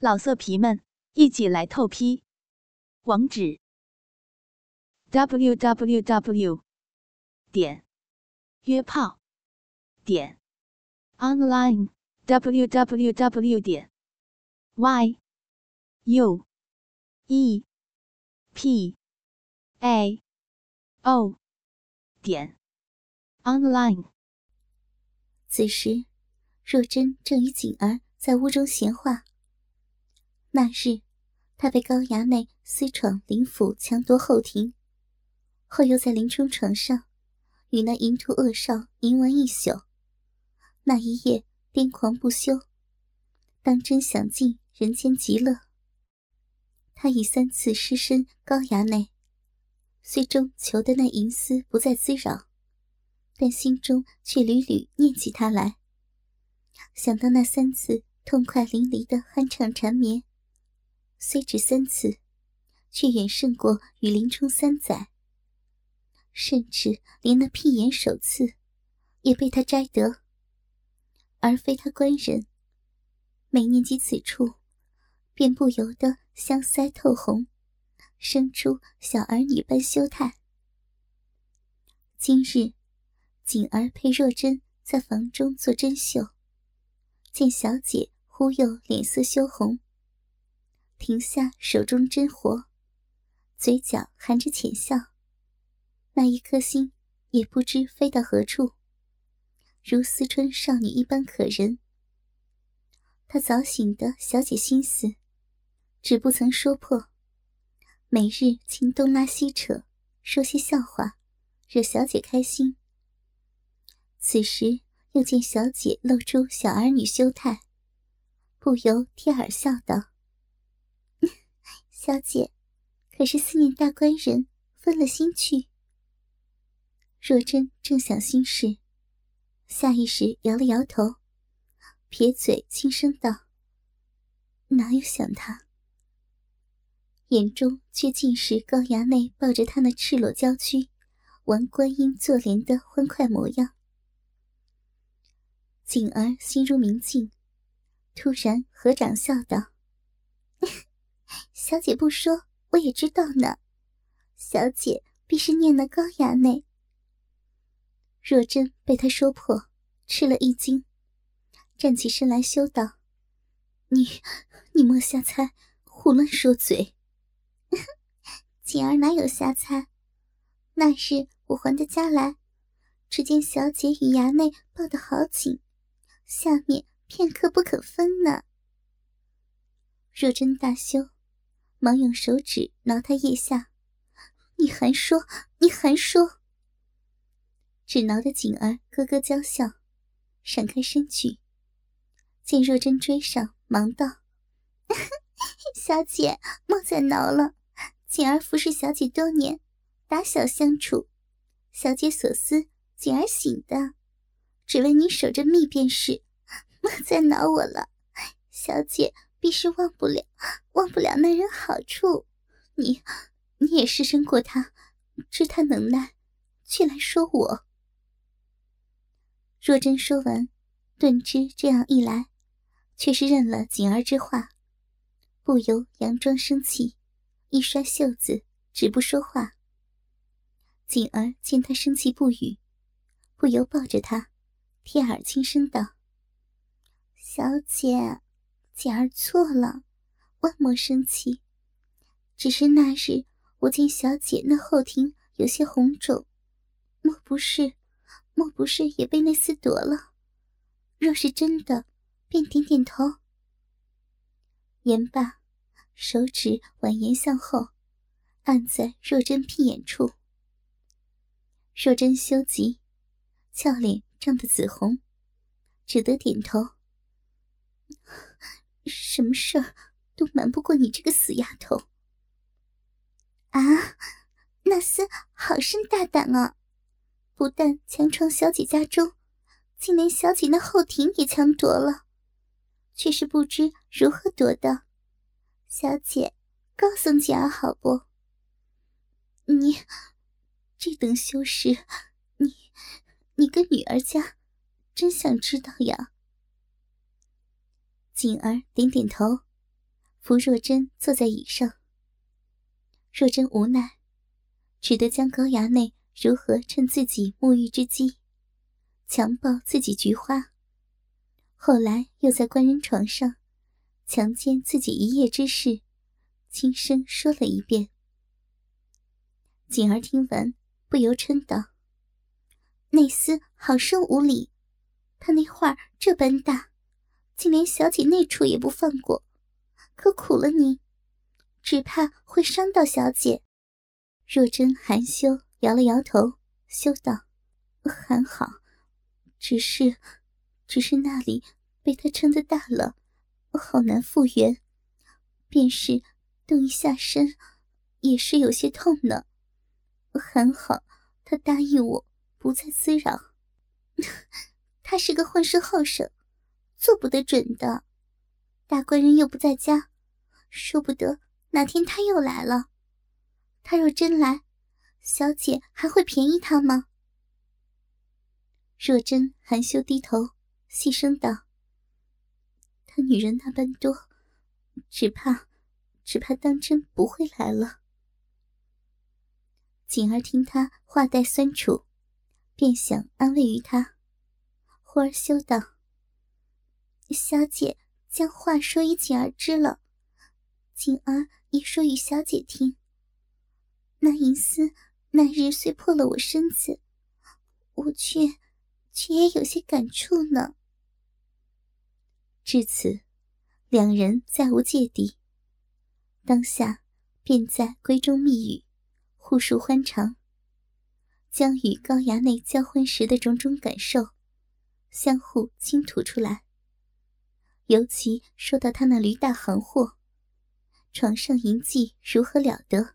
老色皮们，一起来透批！网址：w w w 点约炮点 online w w w 点 y u e p a o 点 online。此时，若真正与景儿在屋中闲话。那日，他被高衙内私闯林府，强夺后庭，后又在林冲床上与那淫徒恶少淫玩一宿，那一夜癫狂不休，当真享尽人间极乐。他已三次失身高衙内，虽终求得那淫丝不再滋扰，但心中却屡屡念起他来。想到那三次痛快淋漓的酣畅缠绵。虽只三次，却远胜过与林冲三载。甚至连那屁眼首次，也被他摘得，而非他官人。每念及此处，便不由得香腮透红，生出小儿女般羞态。今日，锦儿陪若真在房中做针绣，见小姐忽又脸色羞红。停下手中针活，嘴角含着浅笑。那一颗心也不知飞到何处，如思春少女一般可人。他早醒的小姐心思，只不曾说破。每日请东拉西扯，说些笑话，惹小姐开心。此时又见小姐露出小儿女羞态，不由贴耳笑道。小姐，可是思念大官人，分了心去？若真正想心事，下意识摇了摇头，撇嘴轻声道：“哪有想他？”眼中却尽是高衙内抱着他那赤裸娇躯，玩观音坐莲的欢快模样。景儿心如明镜，突然合掌笑道。小姐不说，我也知道呢。小姐必是念那高衙内。若真被他说破，吃了一惊，站起身来羞道：“你，你莫瞎猜，胡乱说嘴。锦儿哪有瞎猜？那日我还的家来，只见小姐与衙内抱得好紧，下面片刻不可分呢。”若真大羞。忙用手指挠他腋下，你还说，你还说。只挠得锦儿咯咯娇笑，闪开身去。见若真追上，忙道：“ 小姐莫再挠了，锦儿服侍小姐多年，打小相处，小姐所思，锦儿醒的，只为你守着密便是，莫再挠我了，小姐。”必是忘不了，忘不了那人好处。你，你也失身过他，知他能耐，却来说我。若真说完，顿知这样一来，却是认了锦儿之话，不由佯装生气，一摔袖子，止不说话。锦儿见他生气不语，不由抱着他，贴耳轻声道：“小姐。”简儿错了，万莫生气。只是那日我见小姐那后庭有些红肿，莫不是，莫不是也被那厮夺了？若是真的，便点点头。言罢，手指婉言向后，按在若真屁眼处。若真羞极，俏脸涨得紫红，只得点头。什么事儿都瞒不过你这个死丫头！啊，那厮好生大胆啊！不但强闯小姐家中，竟连小姐那后庭也强夺了，却是不知如何夺的。小姐，告诉姐儿好不？你这等羞事，你你跟女儿家，真想知道呀？锦儿点点头，扶若珍坐在椅上。若真无奈，只得将高衙内如何趁自己沐浴之机，强暴自己菊花，后来又在官人床上强奸自己一夜之事，轻声说了一遍。锦儿听完，不由嗔道：“内厮好生无礼！他那画这般大，竟连小姐那处也不放过，可苦了你，只怕会伤到小姐。”若真含羞摇了摇头，羞道：“还好，只是，只是那里被他撑得大了，好难复原。便是动一下身，也是有些痛呢。”还好，他答应我不再滋扰。他是个混世后生，做不得准的。大官人又不在家，说不得哪天他又来了。他若真来，小姐还会便宜他吗？若真含羞低头，细声道：“他女人那般多，只怕，只怕当真不会来了。”锦儿听他话带酸楚，便想安慰于他，忽而羞道：“小姐将话说与锦儿知了，锦儿也说与小姐听。那银丝那日虽破了我身子，我却却也有些感触呢。”至此，两人再无芥蒂，当下便在闺中密语。互述欢肠，将与高衙内交欢时的种种感受，相互倾吐出来。尤其说到他那驴大行货，床上淫妓如何了得，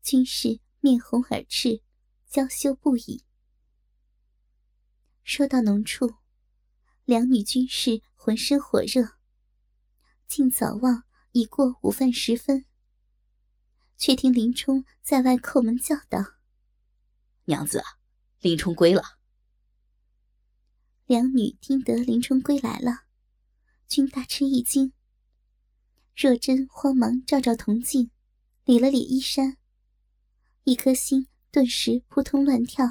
均是面红耳赤，娇羞不已。说到浓处，两女均是浑身火热。竟早望已过午饭时分。却听林冲在外叩门叫道：“娘子，林冲归了。”两女听得林冲归来了，均大吃一惊。若真慌忙照照铜镜，理了理衣衫，一颗心顿时扑通乱跳，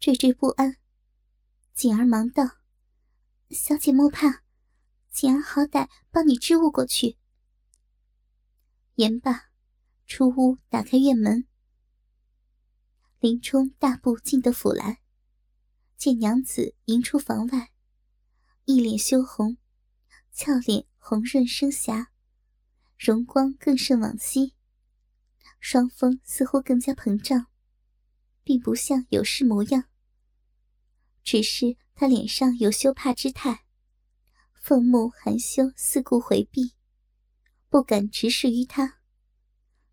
惴惴不安。锦儿忙道：“小姐莫怕，锦儿好歹帮你支吾过去。”言罢。出屋，打开院门。林冲大步进得府来，见娘子迎出房外，一脸羞红，俏脸红润生霞，容光更胜往昔，双峰似乎更加膨胀，并不像有事模样。只是他脸上有羞怕之态，凤目含羞，四顾回避，不敢直视于他。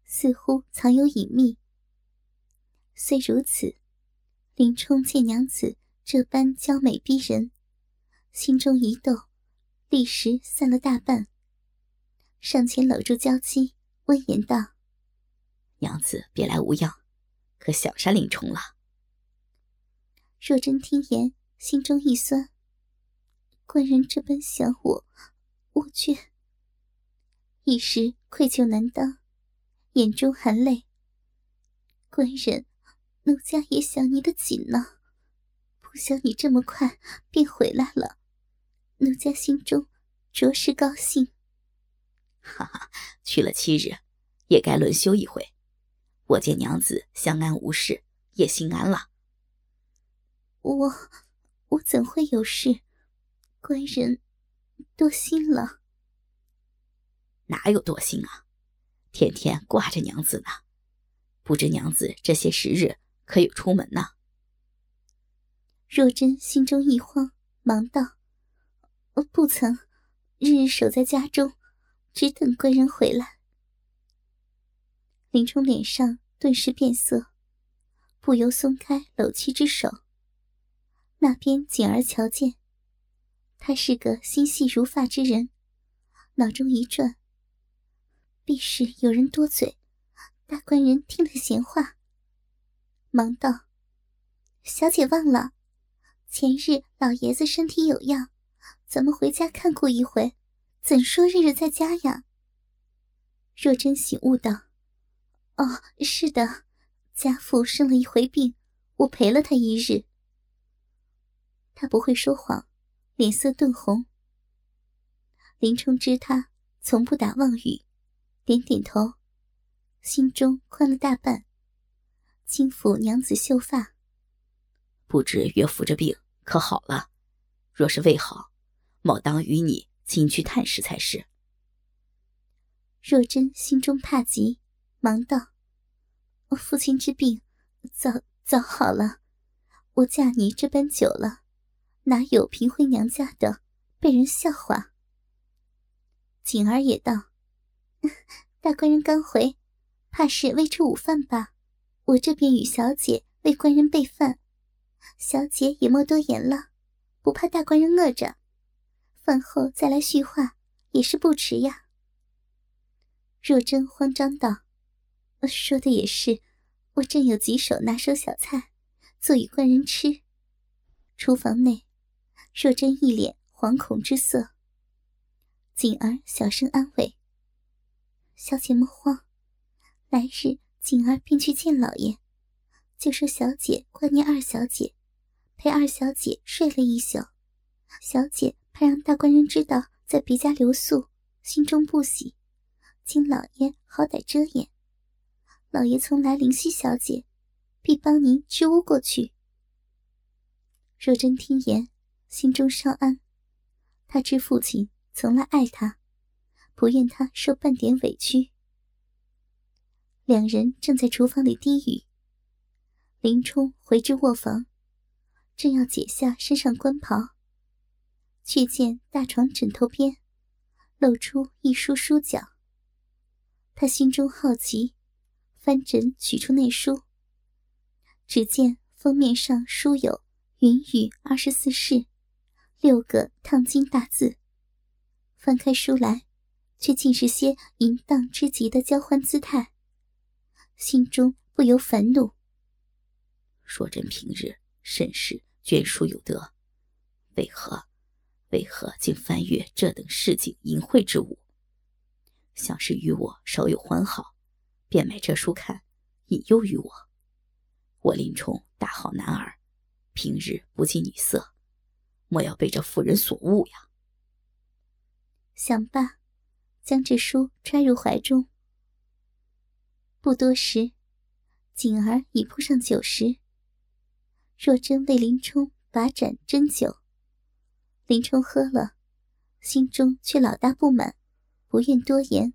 似乎藏有隐秘。虽如此，林冲见娘子这般娇美逼人，心中一动，立时散了大半。上前搂住娇妻，温言道：“娘子别来无恙，可小山林冲了。”若真听言，心中一酸。官人这般想我，我却一时愧疚难当。眼中含泪，官人，奴家也想你的紧呢，不想你这么快便回来了，奴家心中着实高兴。哈哈，去了七日，也该轮休一回。我见娘子相安无事，也心安了。我，我怎会有事？官人，多心了。哪有多心啊？天天挂着娘子呢，不知娘子这些时日可有出门呢？若真心中一慌，忙道：“不曾，日日守在家中，只等贵人回来。”林冲脸上顿时变色，不由松开搂妻之手。那边锦儿瞧见，他是个心细如发之人，脑中一转。必是有人多嘴，大官人听了闲话，忙道：“小姐忘了，前日老爷子身体有恙，咱们回家看过一回，怎说日日在家呀？”若真醒悟道：“哦，是的，家父生了一回病，我陪了他一日。”他不会说谎，脸色顿红。林冲知他从不打妄语，点点头，心中宽了大半。轻抚娘子秀发，不知岳父这病可好了？若是未好，某当与你亲去探视才是。若真心中怕极，忙道：“我父亲之病早早好了，我嫁你这般久了，哪有平回娘家的被人笑话？”锦儿也道：“ 大官人刚回，怕是未吃午饭吧？”我这便与小姐为官人备饭，小姐也莫多言了，不怕大官人饿着，饭后再来叙话也是不迟呀。若真慌张道：“说的也是，我正有几手拿手小菜，做与官人吃。”厨房内，若真一脸惶恐之色。锦儿小声安慰：“小姐莫慌，来日。”锦儿便去见老爷，就说小姐挂念二小姐，陪二小姐睡了一宿。小姐怕让大官人知道在别家留宿，心中不喜，请老爷好歹遮掩。老爷从来灵犀小姐，必帮您支吾过去。若真听言，心中稍安。他知父亲从来爱他，不愿他受半点委屈。两人正在厨房里低语，林冲回至卧房，正要解下身上官袍，却见大床枕头边露出一书书角。他心中好奇，翻枕取出那书，只见封面上书有“云雨二十四式”六个烫金大字。翻开书来，却尽是些淫荡之极的交欢姿态。心中不由烦怒。若真平日甚是眷属有德，为何为何竟翻阅这等市井淫秽之物？想是与我稍有欢好，便买这书看，引诱于我。我林冲大好男儿，平日不近女色，莫要被这妇人所误呀！想罢，将这书揣入怀中。不多时，锦儿已铺上酒食。若真为林冲把盏斟酒，林冲喝了，心中却老大不满，不愿多言，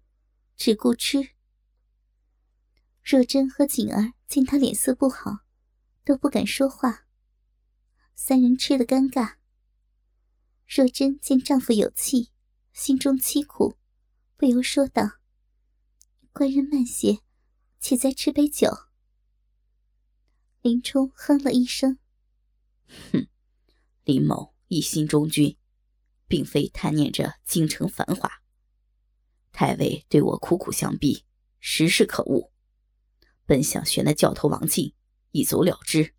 只顾吃。若真和锦儿见他脸色不好，都不敢说话。三人吃得尴尬。若真见丈夫有气，心中凄苦，不由说道：“官人慢些。”且再吃杯酒。林冲哼了一声：“ 哼，林某一心忠君，并非贪念着京城繁华。太尉对我苦苦相逼，实是可恶。本想悬那教头王进，一走了之，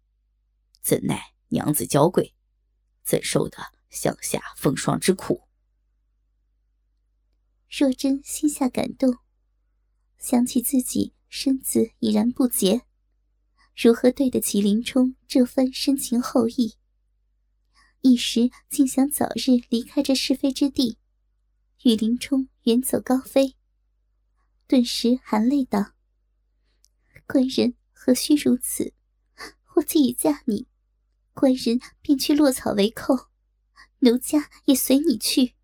怎奈娘子娇贵，怎受得向下风霜之苦？”若真心下感动，想起自己。身子已然不洁，如何对得起林冲这番深情厚谊？一时竟想早日离开这是非之地，与林冲远走高飞。顿时含泪道：“官人何须如此？我既已嫁你，官人便去落草为寇，奴家也随你去。”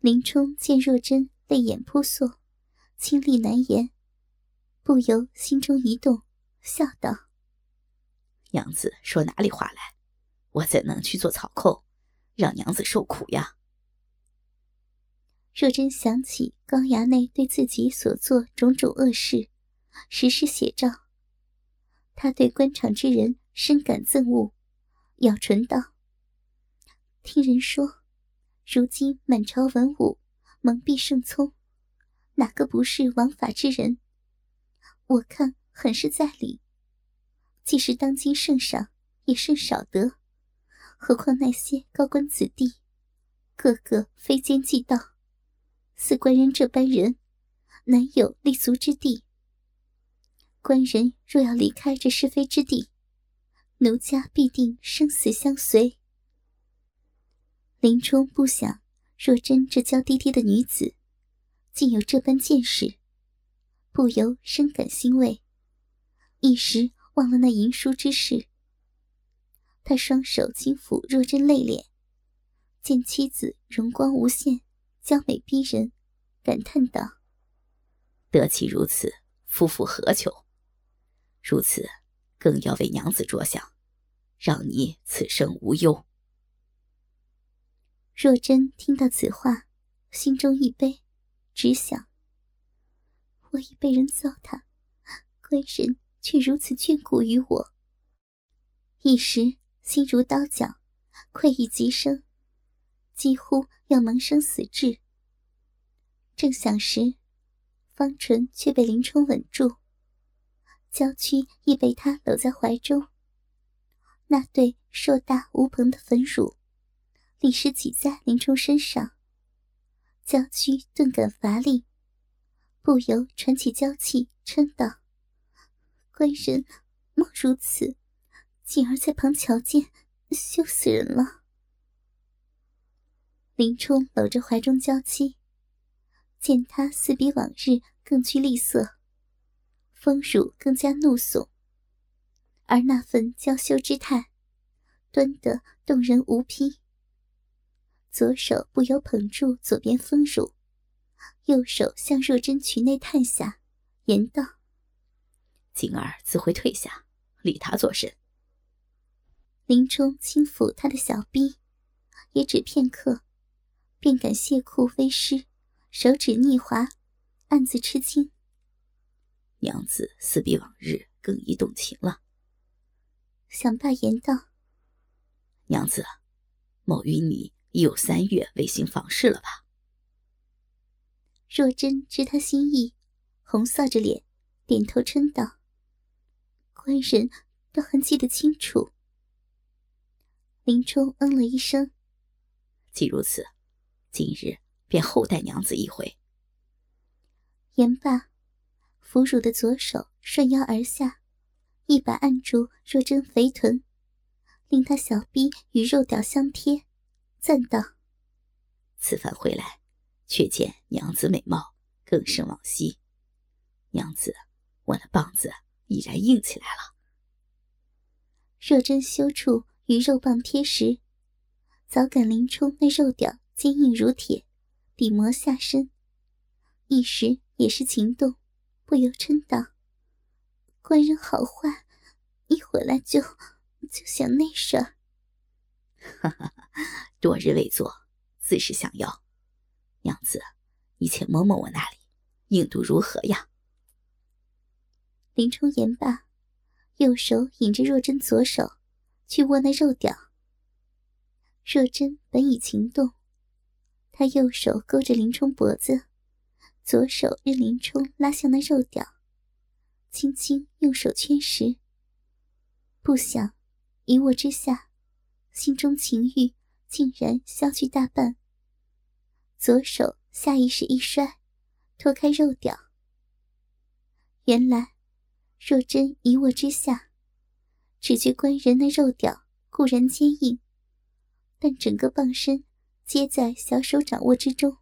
林冲见若真泪眼扑簌。清丽难言，不由心中一动，笑道：“娘子说哪里话来？我怎能去做草寇，让娘子受苦呀？”若真想起高衙内对自己所做种种恶事，实是写照，他对官场之人深感憎恶，咬唇道：“听人说，如今满朝文武蒙蔽圣聪。”哪个不是枉法之人？我看很是在理。既是当今圣上，也甚少得。何况那些高官子弟，个个非奸即盗，似官人这般人，难有立足之地。官人若要离开这是非之地，奴家必定生死相随。林冲不想若真这娇滴滴的女子，竟有这般见识，不由深感欣慰，一时忘了那淫书之事。他双手轻抚若真泪脸，见妻子容光无限，娇美逼人，感叹道：“得其如此，夫复何求？如此，更要为娘子着想，让你此生无忧。”若真听到此话，心中一悲，只想：我已被人糟蹋，贵人却如此眷顾于我，一时。心如刀绞，愧意极深，几乎要萌生死志。正想时，方唇却被林冲吻住，娇躯亦被他搂在怀中。那对硕大无朋的粉乳，立时挤在林冲身上，娇躯顿感乏力，不由喘起娇气，嗔道：“官人莫如此。”锦儿在旁瞧见，羞死人了。林冲搂着怀中娇妻，见她似比往日更具丽色，丰乳更加怒耸，而那份娇羞之态，端得动人无匹。左手不由捧住左边丰乳，右手向若真裙内探下，言道：“锦儿自会退下，理他作甚？”林冲轻抚她的小臂，也只片刻，便感亵裤微湿，手指逆滑，暗自吃惊。娘子似比往日更易动情了。想罢言道：“娘子，某与你已有三月未行房事了吧？”若真知他心意，红臊着脸，点头称道：“官人都还记得清楚。”林冲嗯了一声。既如此，今日便厚待娘子一回。言罢，俘虏的左手顺腰而下，一把按住若真肥臀，令她小臂与肉屌相贴，赞道：“此番回来，却见娘子美貌更胜往昔。娘子，我的棒子已然硬起来了。”若真羞处。与肉棒贴实，早感林冲那肉屌坚硬如铁，抵磨下身，一时也是情动，不由嗔道：“官人好坏，一回来就就想那事儿。”哈哈，多日未做，自是想要。娘子，你且摸摸我那里，硬度如何呀？林冲言罢，右手引着若真左手。去握那肉屌。若真本已情动，他右手勾着林冲脖子，左手任林冲拉向那肉屌，轻轻用手圈实。不想一握之下，心中情欲竟然消去大半。左手下意识一摔，脱开肉屌。原来若真一握之下。只觉官人那肉屌固然坚硬，但整个棒身皆在小手掌握之中。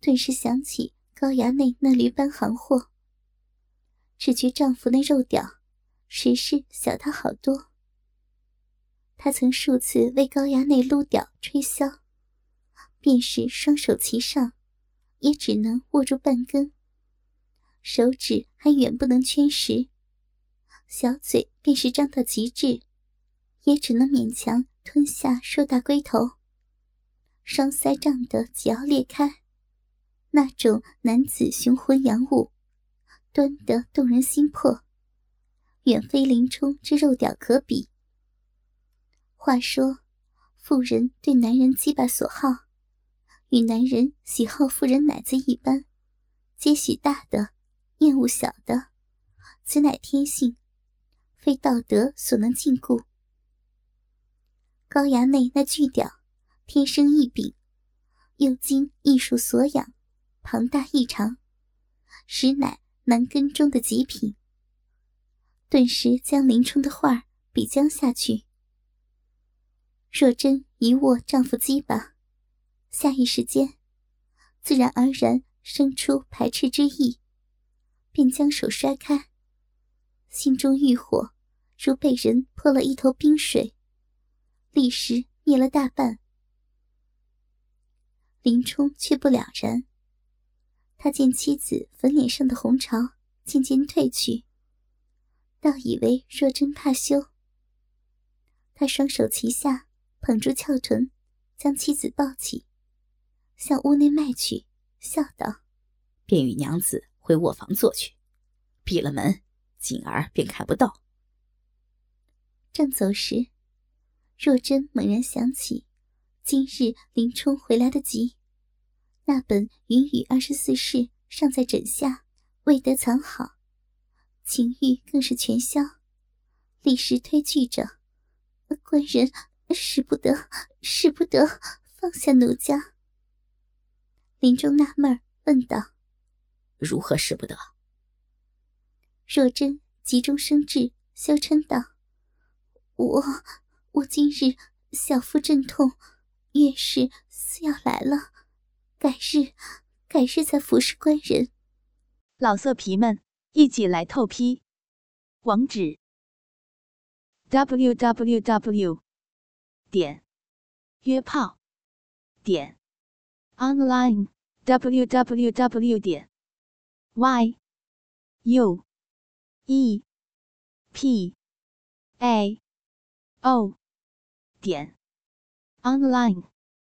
顿时想起高衙内那驴般行货，只觉丈夫那肉屌实是小他好多。他曾数次为高衙内撸屌吹箫，便是双手齐上，也只能握住半根，手指还远不能圈实。小嘴便是张到极致，也只能勉强吞下硕大龟头。双腮胀得几要裂开，那种男子雄浑阳物，端得动人心魄，远非林冲之肉屌可比。话说，妇人对男人鸡巴所好，与男人喜好妇人奶子一般，皆许大的，厌恶小的，此乃天性。非道德所能禁锢。高衙内那巨屌，天生异禀，又经艺术所养，庞大异常，实乃男根中的极品。顿时将林冲的话比将下去。若真一握丈夫鸡巴，下意识间，自然而然生出排斥之意，便将手摔开，心中欲火如被人泼了一头冰水，立时灭了大半。林冲却不了然，他见妻子粉脸上的红潮渐渐褪去，倒以为若真怕羞，他双手齐下。捧住翘臀，将妻子抱起，向屋内迈去，笑道：“便与娘子回卧房坐去，闭了门，锦儿便看不到。”正走时，若真猛然想起，今日林冲回来得急，那本《云雨二十四式》尚在枕下，未得藏好，情欲更是全消，立时推拒着：“官人。”使不得，使不得，放下奴家。林中纳闷问道：“如何使不得？”若真急中生智，羞嗔道：“我，我今日小腹阵痛，月事似要来了，改日，改日再服侍官人。”老色皮们，一起来透批！网址：w w w。点约炮点 online w w w 点 y u e p a o 点 online。